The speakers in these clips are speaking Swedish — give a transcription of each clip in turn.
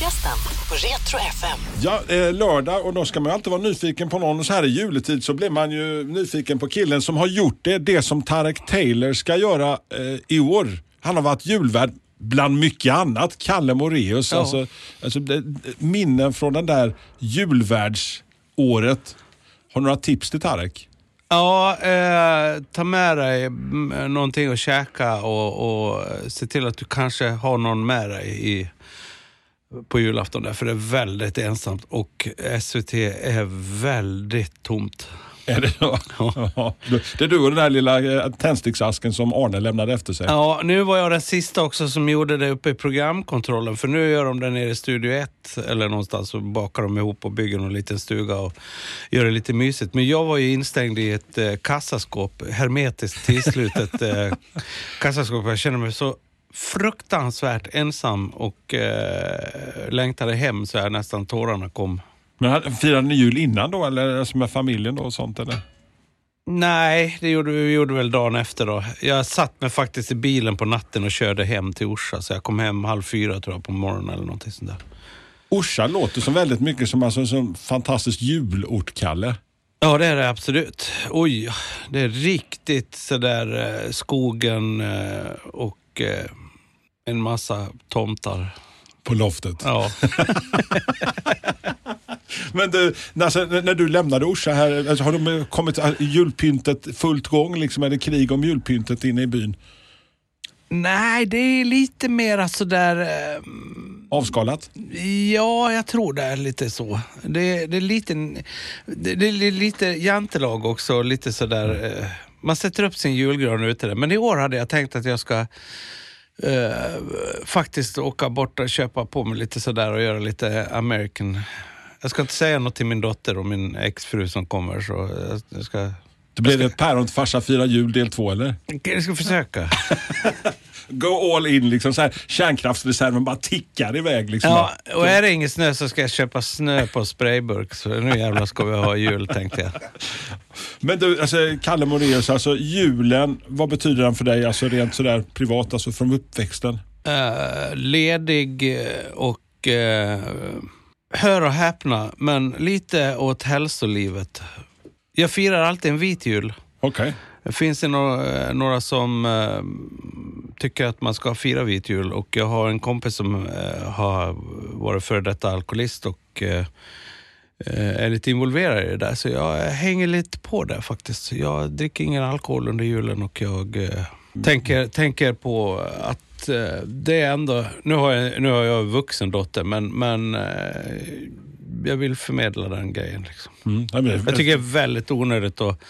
Lördagsgästen på Retro FM. Ja, eh, lördag och då ska man ju alltid vara nyfiken på någon så här i juletid så blir man ju nyfiken på killen som har gjort det, det som Tarek Taylor ska göra eh, i år. Han har varit julvärd bland mycket annat, Kalle Moreus. Alltså, alltså, det, minnen från den där julvärdsåret. Har du några tips till Tarek? Ja, eh, ta med dig mm, någonting att käka och, och se till att du kanske har någon med dig i, på julafton där, för det är väldigt ensamt och SVT är väldigt tomt. Är det, så? Ja. det är du och den där lilla eh, tändsticksasken som Arne lämnade efter sig. Ja, nu var jag den sista också som gjorde det uppe i programkontrollen, för nu gör de det nere i Studio 1 eller någonstans och bakar de ihop och bygger någon liten stuga och gör det lite mysigt. Men jag var ju instängd i ett eh, kassaskåp, hermetiskt tillslutet eh, kassaskåp. Jag kände mig så fruktansvärt ensam och eh, längtade hem så här nästan tårarna kom. Men firade ni jul innan då eller alltså med familjen då och sånt eller? Nej, det gjorde vi gjorde väl dagen efter då. Jag satt mig faktiskt i bilen på natten och körde hem till Orsa, så jag kom hem halv fyra tror jag på morgonen eller någonting sånt där. Orsa låter som väldigt mycket som alltså, som fantastisk julort, Kalle. Ja, det är det absolut. Oj, det är riktigt sådär eh, skogen eh, och eh, en massa tomtar. På loftet. Ja. Men du, när- alltså, när du lämnade Orsa här, alltså, har de kommit äh, julpyntet fullt gång? Liksom, är det krig om julpyntet inne i byn? Nej, det är lite mera sådär... Eh, Avskalat? Ja, jag tror det är lite så. Det, det är lite, det, det är lite jantelag också, lite sådär. Eh, man sätter upp sin julgran ute där. Men i år hade jag tänkt att jag ska eh, faktiskt åka bort och köpa på mig lite sådär och göra lite American. Jag ska inte säga något till min dotter och min exfru som kommer. Så jag, jag ska, Det blir det ett päron farsa fira jul del två eller? jag ska försöka. Go all in liksom så här, kärnkraftsreserven bara tickar iväg liksom. Ja, och är det ingen snö så ska jag köpa snö på sprayburk. Så nu jävlar ska vi ha jul tänkte jag. Men du, alltså, Kalle Moraeus, alltså julen, vad betyder den för dig? Alltså rent sådär privat, alltså från uppväxten? Eh, ledig eh, och eh, hör och häpna, men lite åt hälsolivet. Jag firar alltid en vit jul. Okej. Finns det några, eh, några som eh, tycker att man ska fira vit jul och jag har en kompis som eh, har varit före detta alkoholist och eh, eh, är lite involverad i det där. Så jag hänger lite på det faktiskt. Jag dricker ingen alkohol under julen och jag eh, tänker, tänker på att det är ändå... Nu har jag, nu har jag en vuxen dotter, men, men jag vill förmedla den grejen. Liksom. Mm. Jag tycker det är väldigt onödigt att,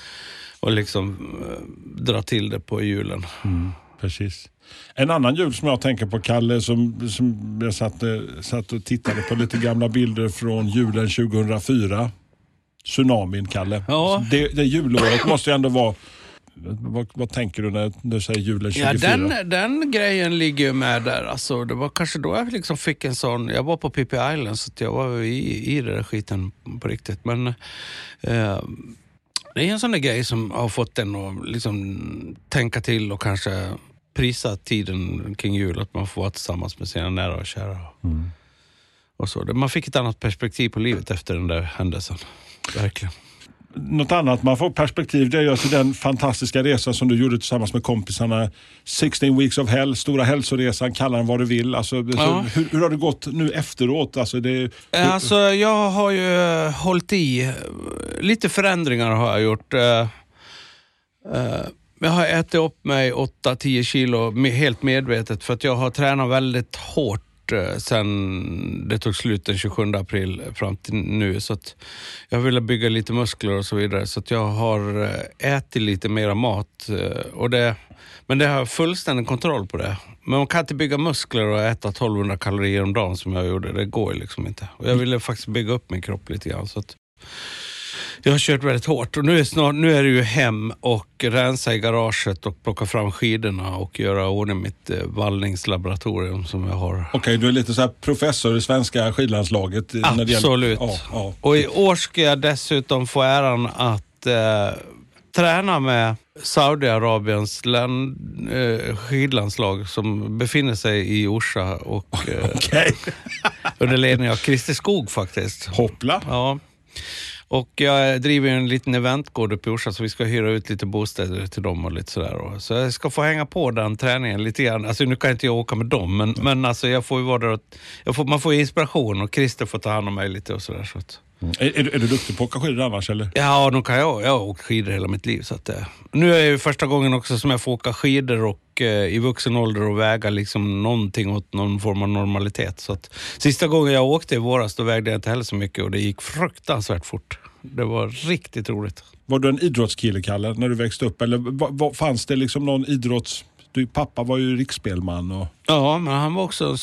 att liksom, eh, dra till det på julen. Precis. En annan jul som jag tänker på, Kalle, som, som jag satt, satt och tittade på lite gamla bilder från julen 2004. Tsunamin, Kalle. Ja. Det, det julåret måste ju ändå vara... Vad, vad tänker du när du säger julen 24? Ja, den, den grejen ligger ju med där. Alltså, det var kanske då jag liksom fick en sån... Jag var på Pippi Island så jag var i, i den där skiten på riktigt. Men eh, det är en sån där grej som har fått en att liksom tänka till och kanske prisa tiden kring jul. Att man får vara tillsammans med sina nära och kära. Och så. Man fick ett annat perspektiv på livet efter den där händelsen. Verkligen. Något annat man får perspektiv det är ju alltså den fantastiska resan som du gjorde tillsammans med kompisarna. 16 weeks of hell, stora hälsoresan, kalla den vad du vill. Alltså, Ja. så, hur, hur har det gått nu efteråt? Alltså, det, Eh, Alltså, jag har ju eh, hållit i. eh, Lite förändringar har jag gjort. Jag har ätit upp mig 8-10 kilo helt medvetet för att jag har tränat väldigt hårt Eh, sen det tog slut den 27 april fram till nu. Så att jag ville bygga lite muskler och så vidare. Så att jag har eh, ätit lite mera mat. Eh, och det, men det har jag fullständig kontroll på det. Men man kan inte bygga muskler och äta 1200 kalorier om dagen som jag gjorde. Det går ju liksom inte. Och jag ville faktiskt bygga upp min kropp lite grann. Så att jag har kört väldigt hårt och nu är, snart, nu är det ju hem och rensa i garaget och plocka fram skidorna och göra ordning mitt eh, vallningslaboratorium som jag har. Okej, du är lite så här professor i svenska skidlandslaget. eh, det gäller, Absolut. ja, ja. Och i år ska jag dessutom få äran att eh, träna med Saudiarabiens land, eh, skidlandslag som befinner sig i Orsa och eh, Okej. under ledning av Christer Skog faktiskt. Hoppla. Ja. Och jag driver en liten eventgård uppe i Orsa så vi ska hyra ut lite bostäder till dem och lite sådär. Så jag ska få hänga på den träningen lite grann. Alltså nu kan inte jag åka med dem men, men alltså jag får ju vara där och, får, man får ju inspiration och Christer får ta hand om mig lite och sådär. Så att, Är, är, du- är du duktig på att åka skidor annars eller? Ja, nog kan jag. Jag har åkt skidor hela mitt liv. Så att, eh, nu är det första gången också som jag får åka skidor och eh, i vuxen ålder och väga liksom någonting åt någon form av normalitet. Så att, sista gången jag åkte i våras då vägde jag inte heller så mycket och det gick fruktansvärt fort. Det var riktigt roligt. Var du en idrottskille, Kalle, när du växte upp? Eller fanns det liksom någon idrotts... Du, pappa var ju riksspelman och... Ja, men han var också,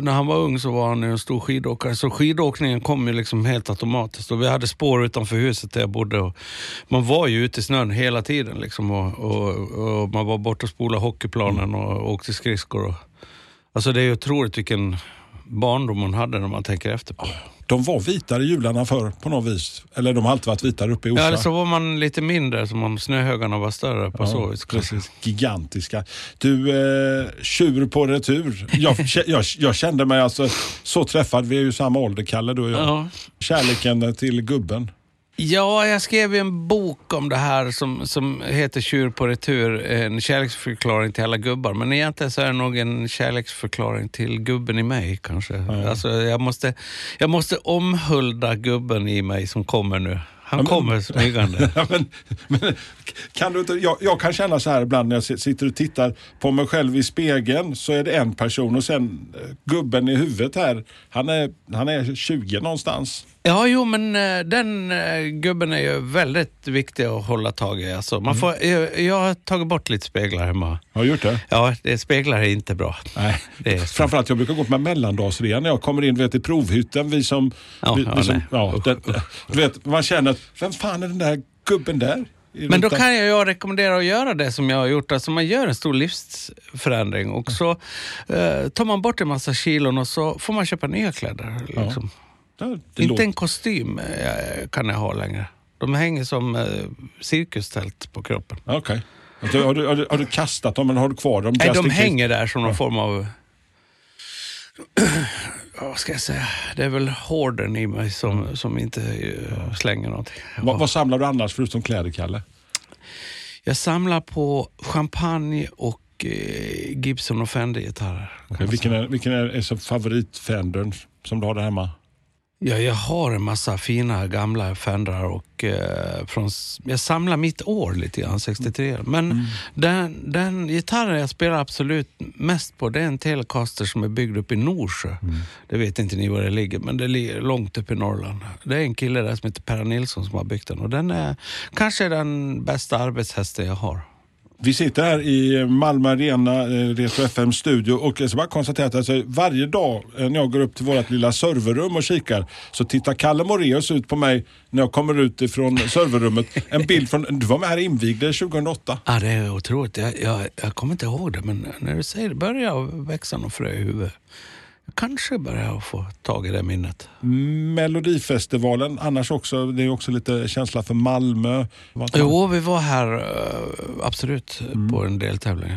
när han var ung så var han en stor skidåkare. Så skidåkningen kom ju liksom helt automatiskt. Och vi hade spår utanför huset där jag bodde. Och man var ju ute i snön hela tiden liksom. Och, och, och man var borta och spolade hockeyplanen och åkte skridskor. Och, alltså det är ju otroligt vilken barndom man hade när man tänker efter på det. De var vitare jularna förr på något vis. Eller de har alltid varit vitare uppe i Orsa. Ja, eller så var man lite mindre, så man, snöhögarna var större på så vis. precis. Gigantiska. Du, eh, tjur på retur. Jag, jag, jag kände mig alltså så träffad. Vi är ju samma ålder, Kalle, du och jag. Ja. Kärleken till gubben. Ja, jag skrev ju en bok om det här som, som heter Tjur på retur, en kärleksförklaring till alla gubbar. Men egentligen så är det nog en kärleksförklaring till gubben i mig kanske. Alltså, jag, måste, jag måste omhulda gubben i mig som kommer nu. Han men- kommer smygande. Men, men, kan du inte, jag, jag kan känna så här ibland när jag si- sitter och tittar på mig själv i spegeln så är det en person och sen eh, gubben i huvudet här, han är, han är 20 någonstans. Ja, jo, men eh, den eh, gubben är ju väldigt viktig att hålla tag i. Alltså, man får, jag, jag har tagit bort lite speglar hemma. Har du gjort det? Ja, det, speglar är inte bra. Nej. Det är så. Framförallt jag brukar gå på mellandagsrea när jag kommer in vet, i provhytten. Vi som, Ja, vi, ja, vi som, ja, den, du vet, man känner att, vem fan är den där gubben där? Men då kan jag ju rekommendera att göra det som jag har gjort. Alltså man gör en stor livsförändring och så eh, tar man bort en massa kilon och så får man köpa nya kläder. Liksom. Ja, det Inte låter- en kostym eh, kan jag ha längre. De hänger som eh, cirkustält på kroppen. Okej. Alltså, har, du, har, har du kastat dem eller har du kvar dem? Nej, de hänger där som någon form av... Ja, Vad ska jag säga? Det är väl hården i mig som, som inte eh, slänger någonting. Vad, vad samlar du annars förutom kläder, Kalle? Jag samlar på champagne och Gibson och Fender-gitarrer. man Vilken är, vilken är, är favoritfendern som du har där hemma? Ja, jag har en massa fina gamla Fendrar och eh, från, jag samlar mitt år lite grann, 63. Men den, den gitarren jag spelar absolut mest på det är en Telecaster som är byggd upp i Norsjö. Det vet inte ni var det ligger, men det ligger långt upp i Norrland. Det är en kille där som heter Per Nilsson som har byggt den och den är kanske den bästa arbetshästen jag har. Vi sitter här i Malmö Arena, eh, Retro FM studio och jag ska bara konstatera att alltså, varje dag eh, när jag går upp till vårt lilla serverrum och kikar så tittar Kalle Moreus ut på mig när jag kommer ut ifrån serverrummet. En bild från, du var med här och invigde 2008. Ja, det är otroligt. Jag, jag, jag kommer inte ihåg det, men när du säger det börjar jag växa någon frö i huvudet. Kanske börjar få tag i det minnet. Melodifestivalen annars också, det är också lite känsla för Malmö. Jo, vi var här eh, absolut på en deltävling.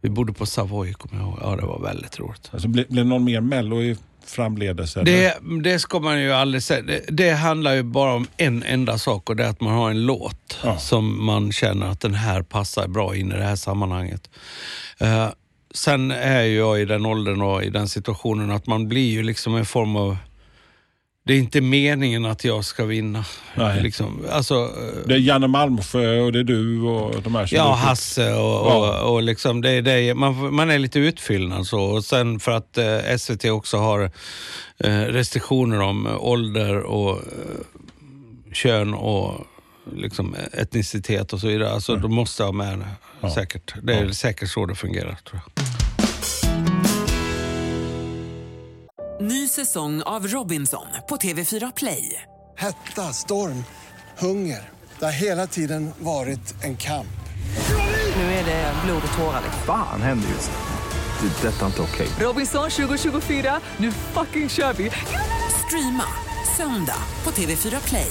Vi bodde på Savoy, kommer jag ihåg. Ja, det var väldigt roligt. Alltså, blir det någon mer mello i framledes? eller? Det, det ska man ju aldrig säga. Det, det handlar ju bara om en enda sak och det är att man har en låt Ja. som man känner att den här passar bra in i det här sammanhanget. Eh, sen är jag i den åldern och i den situationen att man blir ju liksom en form av... Det är inte meningen att jag ska vinna. Nej. Liksom, alltså, Det är Janne Malmsjö och det är du och de här Ja. Hasse och, Ja. och, och liksom det, det, man, man är lite utfyllnad så. Och sen för att eh, SVT också har eh, restriktioner om eh, ålder och eh, kön och liksom etnicitet och så vidare. Alltså de måste ha med det. Ja. Säkert. Det är Ja. säkert så det fungerar tror jag. Ny säsong av Robinson på TV4 Play. Hetta, storm, hunger. Det har hela tiden varit en kamp. Nu är det blod och tårar. Fan händer just det. Det är detta inte okej. Robinson 2024, nu fucking kör vi! Streama söndag på TV4 Play.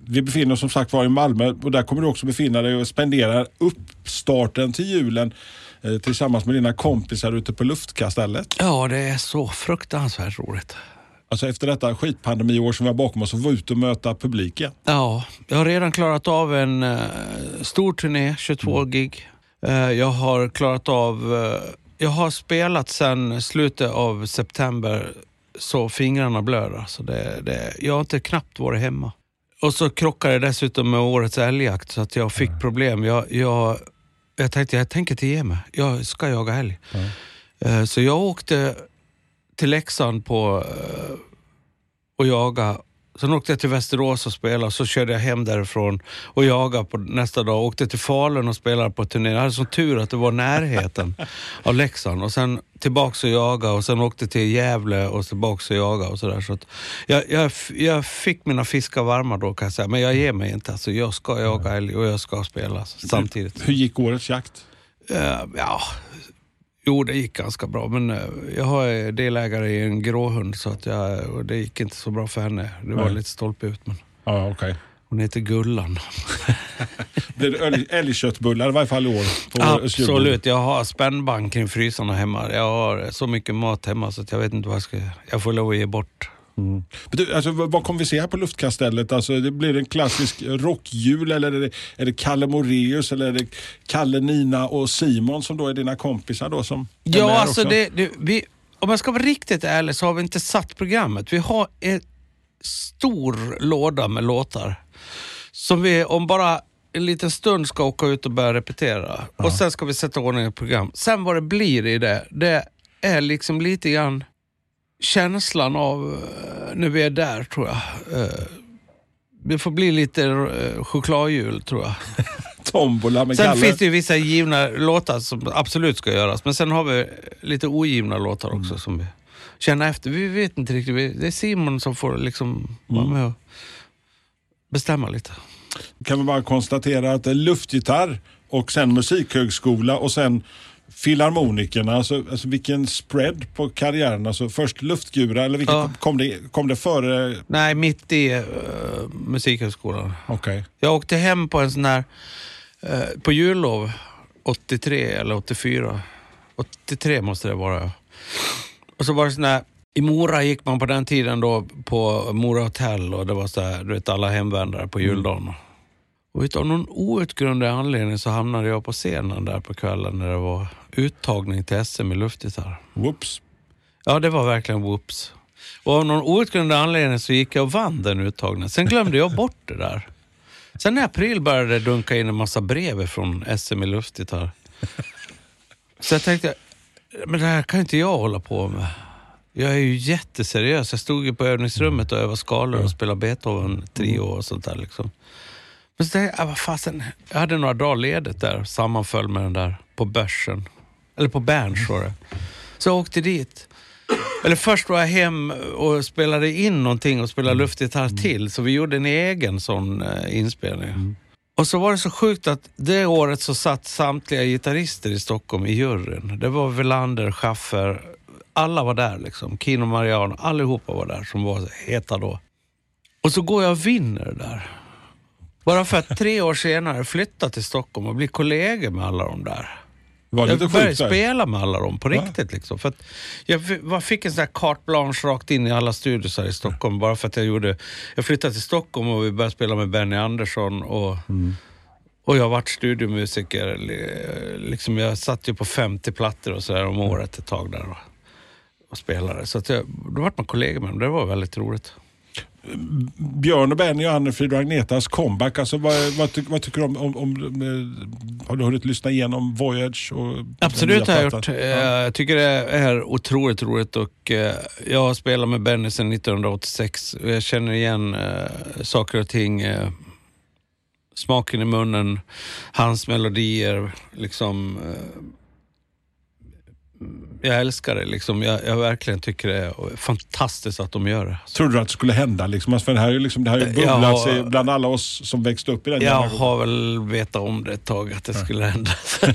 Vi befinner oss som sagt var i Malmö och där kommer du också befinna dig och spendera uppstarten till julen eh, tillsammans med dina kompisar ute på luftkastället. Ja, det är så fruktansvärt roligt. Alltså efter detta skitpandemiår som vi har bakom oss och vara ute och möta publiken. Ja, jag har redan klarat av en eh, stor turné, 22 gig. Eh, jag har klarat av... eh, jag har spelat sedan slutet av september så fingrarna blöder. Alltså det, det, jag har inte knappt varit hemma. Och så krockade det dessutom med årets älgjakt så att jag fick problem. Jag, jag, jag tänkte, jag tänker inte ge mig. Jag ska jaga älg. Eh, Så jag åkte till Leksand på eh, och jaga. Sen åkte jag till Västerås och spelade, så körde jag hem därifrån och jagade på nästa dag. Åkte till Falun och spelade på turné. Jag hade sån tur att det var närheten av Leksand. Och sen tillbaks och jaga och sen åkte till Gävle och tillbaks och jaga och sådär. Så jag, jag, jag fick mina fiskar varma då kan jag säga, men jag ger mig inte. Alltså, jag ska jaga älg och jag ska spela samtidigt. Hur gick årets jakt? Eh, ja, jo det gick ganska bra men eh, jag har delägare i en gråhund så att jag, det gick inte så bra för henne. Det var Nej. lite stolpe ut men Ja, okej. hon heter Gullan. Blir det älg- älgköttbullar i varje fall i år? Absolut, jag har spännband kring frysarna hemma. Jag har så mycket mat hemma så att jag vet inte vad jag ska Jag får lov att ge bort. Men du, Alltså, vad kommer vi se här på luftkastellet? Alltså, det blir en klassisk rockjul eller är det, är det Kalle Moreus eller är det Kalle, Nina och Simon som då är dina kompisar då som Ja, alltså det, det, vi, om jag ska vara riktigt ärlig så har vi inte satt programmet. Vi har en stor låda med låtar som vi om bara en liten stund ska åka ut och börja repetera. Och sen ska vi sätta ordning i program. Sen vad det blir i det, det är liksom lite grann känslan av eh, när vi är där tror jag. Eh, Det får bli lite eh, chokladjul tror jag. Tombola med Sen Kalle. finns det ju vissa givna låtar som absolut ska göras, men sen har vi lite ogivna låtar Mm. också som vi känner efter. Vi vet inte riktigt, det är Simon som får liksom vara Mm. med och bestämma lite. kan vi bara konstatera att det är luftgitarr och sen musikhögskola och sen Filharmonikerna, alltså, alltså vilken spread på karriären. Alltså först luftgura, eller vilket, Ja. kom, det, kom det före? Nej, mitt i uh, Musikhögskolan. Okej. Jag åkte hem på en sån här, eh, på jullov, 83 eller 84. 83 måste det vara. Och så var det sån här, i Mora gick man på den tiden då på Mora hotell och det var så här, du vet alla hemvändare på juldagen. Och utav någon outgrundlig anledning så hamnade jag på scenen där på kvällen när det var uttagning till SM i luftgitarr. Whoops. Ja, det var verkligen whoops. Och av någon outgrundlig anledning så gick jag och vann den uttagningen. Sen glömde jag bort det där. Sen i april började det dunka in en massa brev från SM i luftgitarr. Så jag tänkte, men det här kan inte jag hålla på med. Jag är ju jätteseriös. Jag stod ju på övningsrummet och övade skalor och spelade Beethoven trio och sånt där. Liksom. Men så tänkte jag, ah, vad fasen, jag hade några dagar ledigt där, sammanföll med den där på börsen. Eller på Berns var det. Så jag åkte dit. Eller först var jag hem och spelade in någonting och spelade luftgitarr till, så vi gjorde en egen sån eh, inspelning. Och så var det så sjukt att det året så satt samtliga gitarrister i Stockholm i juryn. Det var Velander, Schaffer, alla var där liksom. Kino Mariano, allihopa var där som var heta då. Och så går jag och vinner där. Bara för att tre år senare flytta till Stockholm och bli kollegor med alla de där. Var Jag började spela med alla dem på riktigt. Liksom. För att jag fick en sån där carte blanche rakt in i alla studios här i Stockholm. Bara för att jag gjorde... Jag flyttade till Stockholm och vi började spela med Benny Andersson. Och, och jag varit studiomusiker. li- Liksom jag satt ju på 50 plattor och så där om året ett tag där och, och spelade. Så att jag, då vart man kollegor med dem. Det var väldigt roligt. Björn och Benny och Anne-Frid och Agnetas comeback. Alltså, vad, vad, ty, vad tycker du om, om, om eh, har du hunnit lyssna igenom Voyage? Och Absolut har jag gjort. Eh, Jag tycker det är otroligt roligt och eh, jag har spelat med Benny sedan 1986 och jag känner igen saker och ting. Smaken i munnen, hans melodier, liksom. Jag älskar det liksom. Jag, jag verkligen tycker det är fantastiskt att de gör det. Trodde du att det skulle hända? Liksom? Alltså, För det, här är liksom, det har ju Jag bubblats har- i- bland alla oss som växte upp i den Jag generationen. har väl vetat om det ett tag att det skulle hända.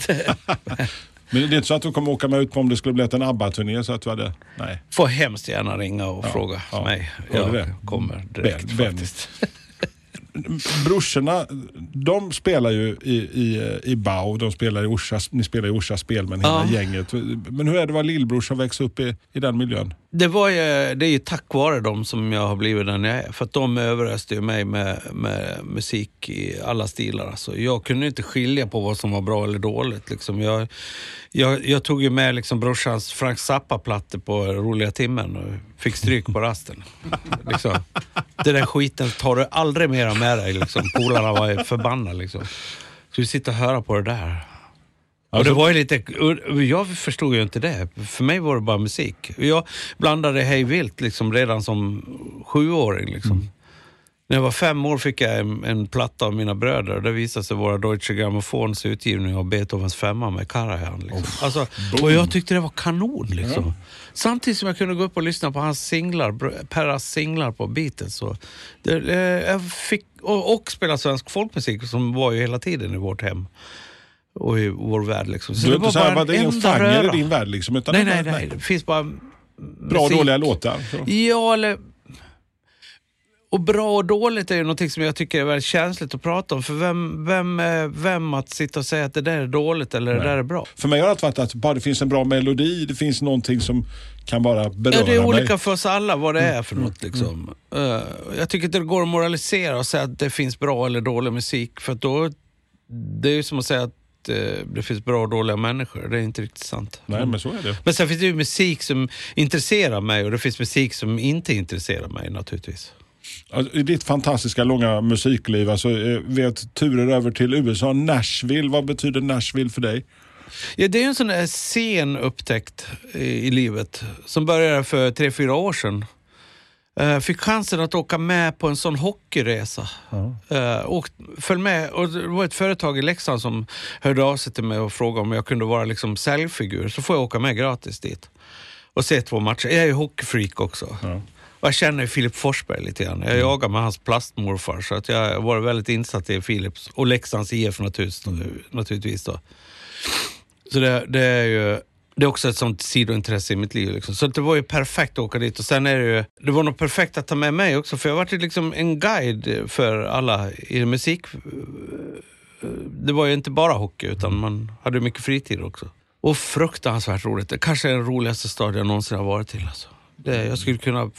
Men det är inte så att du kommer åka med ut på om det skulle bli en ABBA-turné? Så att du hade, nej. Får hemskt gärna ringa och fråga ja. mig. Jag det? kommer direkt Ben. faktiskt. Brorsorna, de spelar ju i, i, i Bau, de spelar i Orsa, ni spelar i Orsa Spelmän, hela Ja. gänget. Men hur är det att vara lillbror som växer upp i, i den miljön? Det, var ju, det är ju tack vare dem som jag har blivit den jag är. För att de överöste ju mig med, med musik i alla stilar. Alltså, jag kunde inte skilja på vad som var bra eller dåligt. Liksom. Jag, jag, jag tog ju med liksom brorsans Frank Zappa-plattor på roliga timmen och fick stryk på rasten. liksom. Det där skiten tar du aldrig mera med dig. Liksom. Polarna var förbannade. Liksom. Ska vi sitta och höra på det där? Och Alltså- det var ju lite, jag förstod ju inte det. För mig var det bara musik. Jag blandade hej vilt liksom redan som sjuåring. Liksom. När jag var fem år fick jag en, en platta av mina bröder och det visade sig vara Deutsche Grammophons utgivning av Beethovens femma med Karajan. Liksom. Alltså, och jag tyckte det var kanon. Liksom. Samtidigt som jag kunde gå upp och lyssna på hans singlar, Perras singlar på Beatles. Så det, jag fick, och, och spela svensk folkmusik som var ju hela tiden i vårt hem och i vår värld. Liksom. Så du är inte så här, bara en det är genre röra. i din värld liksom? Utan Nej, nej, bara- nej. Det finns bara Bra musik. dåliga låtar. Så. Ja, eller... Och bra och dåligt är ju någonting som jag tycker är väldigt känsligt att prata om. För vem, vem, är- vem att sitta och säga att det där är dåligt eller det där är bra? För mig har det alltid varit att bara det finns en bra melodi, det finns någonting som kan bara beröra Ja, det är mig. olika för oss alla vad det är för något. Liksom. Eh, jag tycker inte det går att moralisera och säga att det finns bra eller dålig musik. För då, det är ju som att säga att eh, det finns bra och dåliga människor. Det är inte riktigt sant. Nej, men så är det. Men sen finns det ju musik som intresserar mig och det finns musik som inte intresserar mig naturligtvis. Alltså, I ditt fantastiska långa musikliv, alltså, eh, vet turer över till USA, Nashville, vad betyder Nashville för dig? Ja, det är en sån där sen upptäckt i, livet som började för tre, fyra år sedan. Uh, fick chansen att åka med på en sån hockeyresa. Uh, och föll med, och det var ett företag i Leksand som hörde av sig till mig och frågade om jag kunde vara liksom säljfigur. Så får jag åka med gratis dit och se två matcher. Jag är ju hockeyfreak också. Och jag känner Filip Forsberg lite grann. Jag jagar med hans plastmorfar så att jag varit väldigt insatt i Philips och Leksands IF naturligtvis. då. Så det, det är ju det är också ett sånt sidointresse i mitt liv. Liksom. Så det var ju perfekt att åka dit. Och sen är det ju, det var nog perfekt att ta med mig också, för jag var liksom en guide för alla i musik. Det var ju inte bara hockey, utan man hade mycket fritid också. Och fruktansvärt roligt. Det kanske är den roligaste stad jag någonsin har varit till. Alltså. Det, jag skulle kunna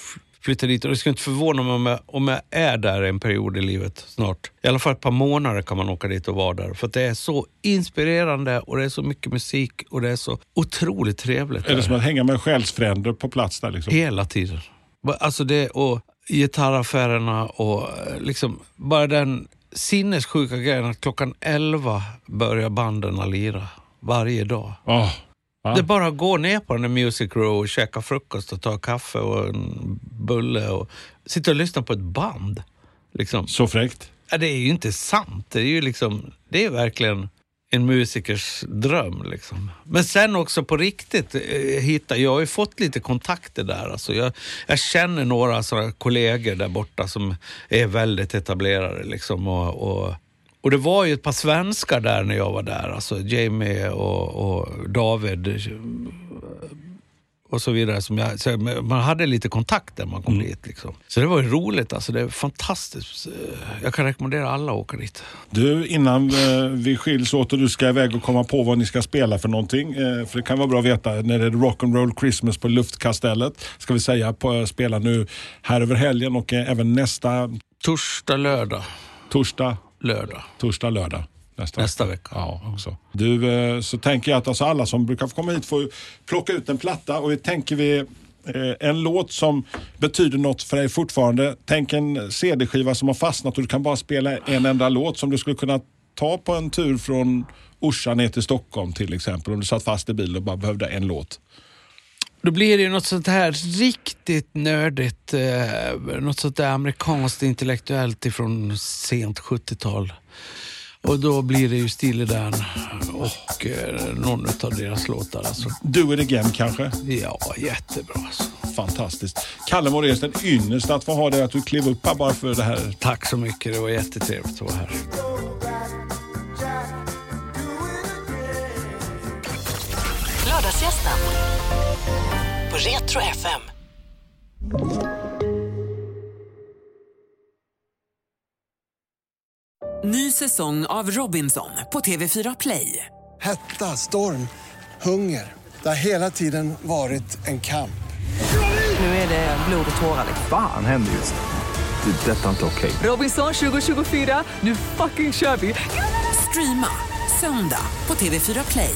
flytta dit och det skulle inte förvåna mig om jag, om jag är där en period i livet snart. I alla fall ett par månader kan man åka dit och vara där. För det är så inspirerande och det är så mycket musik och det är så otroligt trevligt. Är det där. som att hänga med själsfränder på plats där? Liksom? Hela tiden. Alltså det och gitarraffärerna och eh, liksom bara den sinnessjuka grejen att klockan 11 börjar banden lira varje dag. Åh, ja. Det bara att gå ner på den där Music Row och käka frukost och ta kaffe och en bulle och sitta och lyssna på ett band. Liksom. Så fräckt. Ja, det är ju inte sant. Det är ju liksom, det är verkligen en musikers dröm. Liksom. Men sen också på riktigt eh, hitta, jag har ju fått lite kontakter där. Alltså jag, jag känner några sådana kollegor där borta som är väldigt etablerade. Liksom, och, och, och det var ju ett par svenskar där när jag var där. Alltså Jamie och, och David och så vidare. Som jag, så man hade lite kontakt när man kom dit. Liksom. Så det var ju roligt. Alltså, det är fantastiskt. Jag kan rekommendera alla att åka dit. Du, innan eh, vi skiljs åt och du ska iväg och komma på vad ni ska spela för någonting. Eh, för det kan vara bra att veta när det är Rock'n'Roll Christmas på Luftkastellet. Ska vi säga, på, eh, spela nu här över helgen och eh, även nästa Torsdag, lördag, torsdag, lördag. torsdag, lördag. Nästa, Nästa vecka. Ja, också. Du, eh, så tänker jag att alltså alla som brukar få komma hit får plocka ut en platta och vi tänker vi Eh, En låt som betyder något för dig fortfarande. Tänk en CD-skiva som har fastnat och du kan bara spela en enda låt som du skulle kunna ta på en tur från Orsa ner till Stockholm till exempel. Om du satt fast i bilen och bara behövde en låt. Då blir det ju något sånt här riktigt nördigt, eh, något sånt där amerikanskt intellektuellt ifrån sent 70-tal. Och då blir det ju Steely Dan och eh, någon av deras låtar. Alltså. Do it again kanske? Ja, jättebra alltså. Fantastiskt. Kalle Moraeus, en ynnest att få ha dig, att du klev upp här bara för det här. Tack så mycket, det var jättetrevligt att vara här. Lördagsgästen Retro FM. Ny säsong av Robinson på TV4 Play. Hetta, storm, hunger. Det har hela tiden varit en kamp. Nu är det blod och tårar. Fan händer just nu. Det. är Detta är inte okej. Robinson 2024, nu fucking kör vi! Streama söndag på TV4 Play.